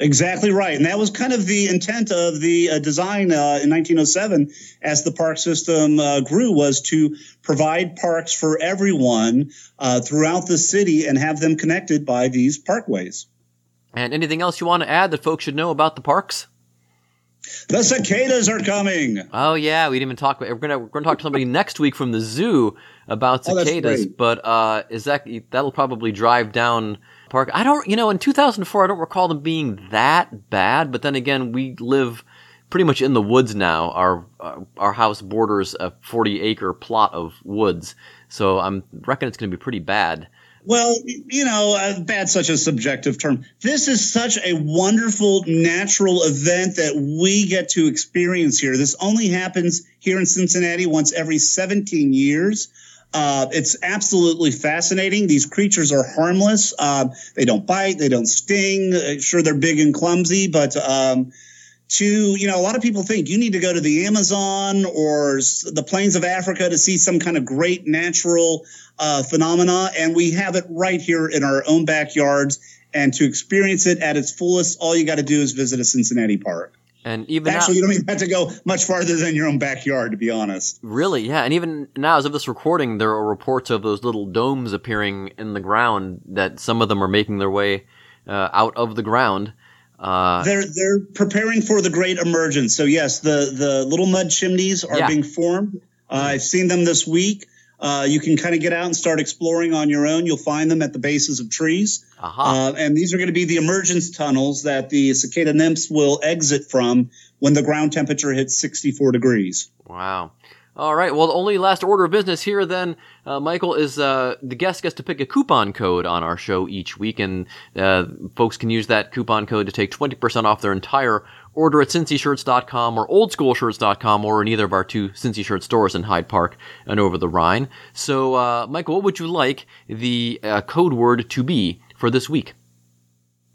Exactly right. And that was kind of the intent of the uh, design uh, in 1907 as the park system uh, grew was to provide parks for everyone uh, throughout the city and have them connected by these parkways. And anything else you want to add that folks should know about the parks? The cicadas are coming. Oh yeah, we didn't even talk. We're gonna we're gonna talk to somebody next week from the zoo about Oh, cicadas. great. but uh, is that that'll probably drive down park? I don't. You know, in 2004, I don't recall them being that bad. But then again, we live pretty much in the woods now. Our uh, our house borders a 40 acre plot of woods, so I'm reckon it's gonna be pretty bad. Well, you know, uh, bad's such a subjective term. This is such a wonderful natural event that we get to experience here. This only happens here in Cincinnati once every 17 years. Uh, it's absolutely fascinating. These creatures are harmless. Uh, they don't bite. They don't sting. Uh, Sure, they're big and clumsy, but um, to you know, a lot of people think you need to go to the Amazon or the plains of Africa to see some kind of great natural uh, phenomena, and we have it right here in our own backyards. And to experience it at its fullest, all you got to do is visit a Cincinnati park. And even Actually, now, you don't even have to go much farther than your own backyard, to be honest. really, yeah. And even now, as of this recording, there are reports of those little domes appearing in the ground. That some of them are making their way uh, out of the ground. Uh, They're they're preparing for the great emergence. So yes, the the little mud chimneys are Yeah. being formed. Uh, I've seen them this week. Uh, you can kind of get out and start exploring on your own. You'll find them at the bases of trees. aha. Uh, and these are going to be the emergence tunnels that the cicada nymphs will exit from when the ground temperature hits 64 degrees. Wow. All right. Well, the only last order of business here, then, uh, Michael, is uh, the guest gets to pick a coupon code on our show each week, and uh, folks can use that coupon code to take 20% off their entire order at cincyshirts.com or oldschoolshirts.com or in either of our two Cincy Shirt stores in Hyde Park and over the Rhine. So, uh, Michael, what would you like the uh, code word to be for this week?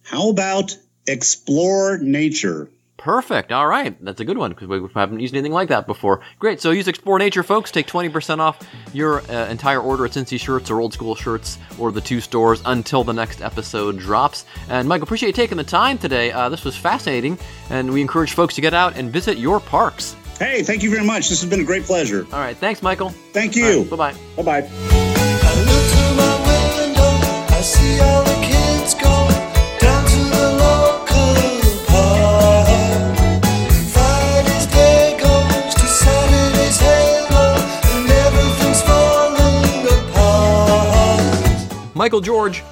How about explore nature? Perfect. All right. That's a good one because we haven't used anything like that before. Great. So use Explore Nature, folks. Take 20% off your uh, entire order at Cincy Shirts or Old School Shirts or the two stores until the next episode drops. And Michael, appreciate you taking the time today. Uh, this was fascinating, and we encourage folks to get out and visit your parks. Hey, thank you very much. This has been a great pleasure. All right. Thanks, Michael. Thank you. Bye bye. Bye bye. Michael George.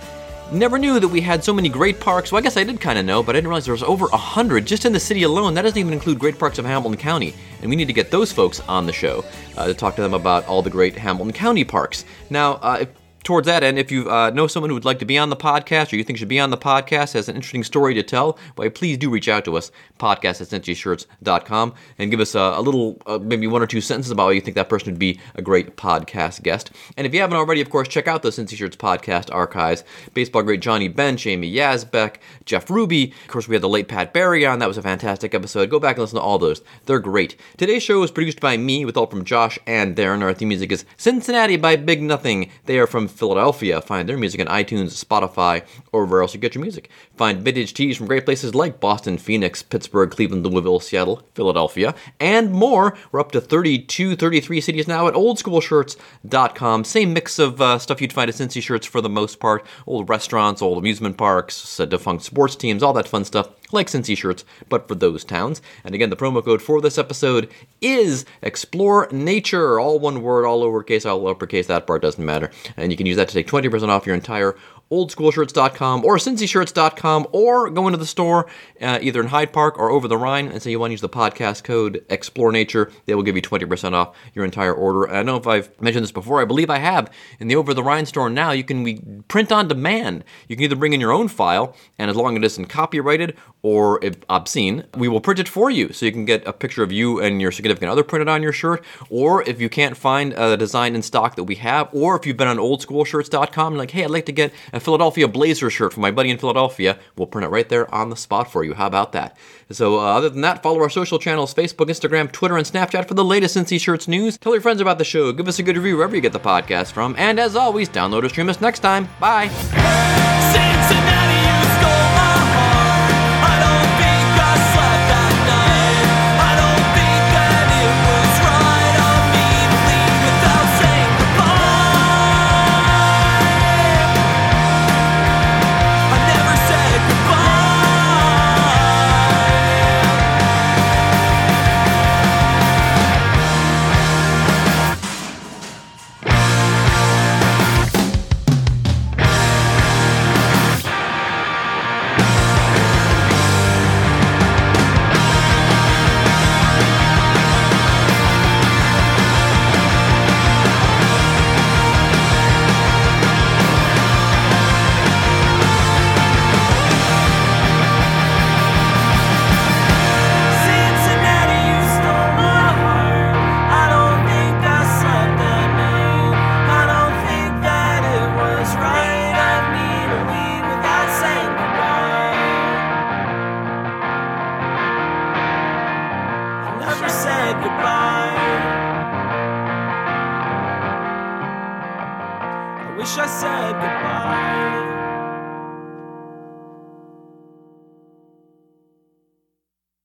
Never knew that we had so many great parks. Well, I guess I did kind of know, but I didn't realize there was over a hundred just in the city alone. That doesn't even include great parks of Hamilton County, and we need to get those folks on the show uh, to talk to them about all the great Hamilton County parks. Now, uh, towards that end, if you uh, know someone who would like to be on the podcast or you think should be on the podcast, has an interesting story to tell, why please do reach out to us, podcast at cincyshirts.com, and give us a, a little, uh, maybe one or two sentences about why you think that person would be a great podcast guest. And if you haven't already, of course, check out the Cincy Shirts podcast archives. Baseball great Johnny Bench, Amy Yazbek, Jeff Ruby. Of course, we had the late Pat Barry on. That was a fantastic episode. Go back and listen to all those. They're great. Today's show is produced by me with help from Josh and Darren. Our theme music is Cincinnati by Big Nothing. They are from Philadelphia. Find their music on iTunes, Spotify, or wherever else you get your music. Find vintage tees from great places like Boston, Phoenix, Pittsburgh, Cleveland, Louisville, Seattle, Philadelphia, and more. We're up to 32, 33 cities now at oldschoolshirts.com. Same mix of uh, stuff you'd find at Cincy Shirts for the most part. Old restaurants, old amusement parks, uh, defunct sports teams, all that fun stuff like Cincy Shirts, but for those towns. And again, the promo code for this episode is Explore Nature. All one word, all lowercase, all uppercase, that part doesn't matter. And you can use that to take 20% off your entire oldschoolshirts.com or cincyshirts.com or go into the store uh, either in Hyde Park or over the Rhine and say you want to use the podcast code Explore Nature. They will give you 20% off your entire order. I know if I've mentioned this before. I believe I have. In the Over the Rhine store now, you can we print on demand. You can either bring in your own file, and as long as it isn't copyrighted or obscene, we will print it for you. So you can get a picture of you and your significant other printed on your shirt. Or if you can't find a design in stock that we have, or if you've been on oldschoolshirts.com, and like, hey, I'd like to get a Philadelphia Blazer shirt from my buddy in Philadelphia, we'll print it right there on the spot for you. How about that? So, uh, other than that, follow our social channels Facebook, Instagram, Twitter, and Snapchat for the latest Cincy Shirts news. Tell your friends about the show. Give us a good review wherever you get the podcast from. And as always, download or stream us next time. Bye.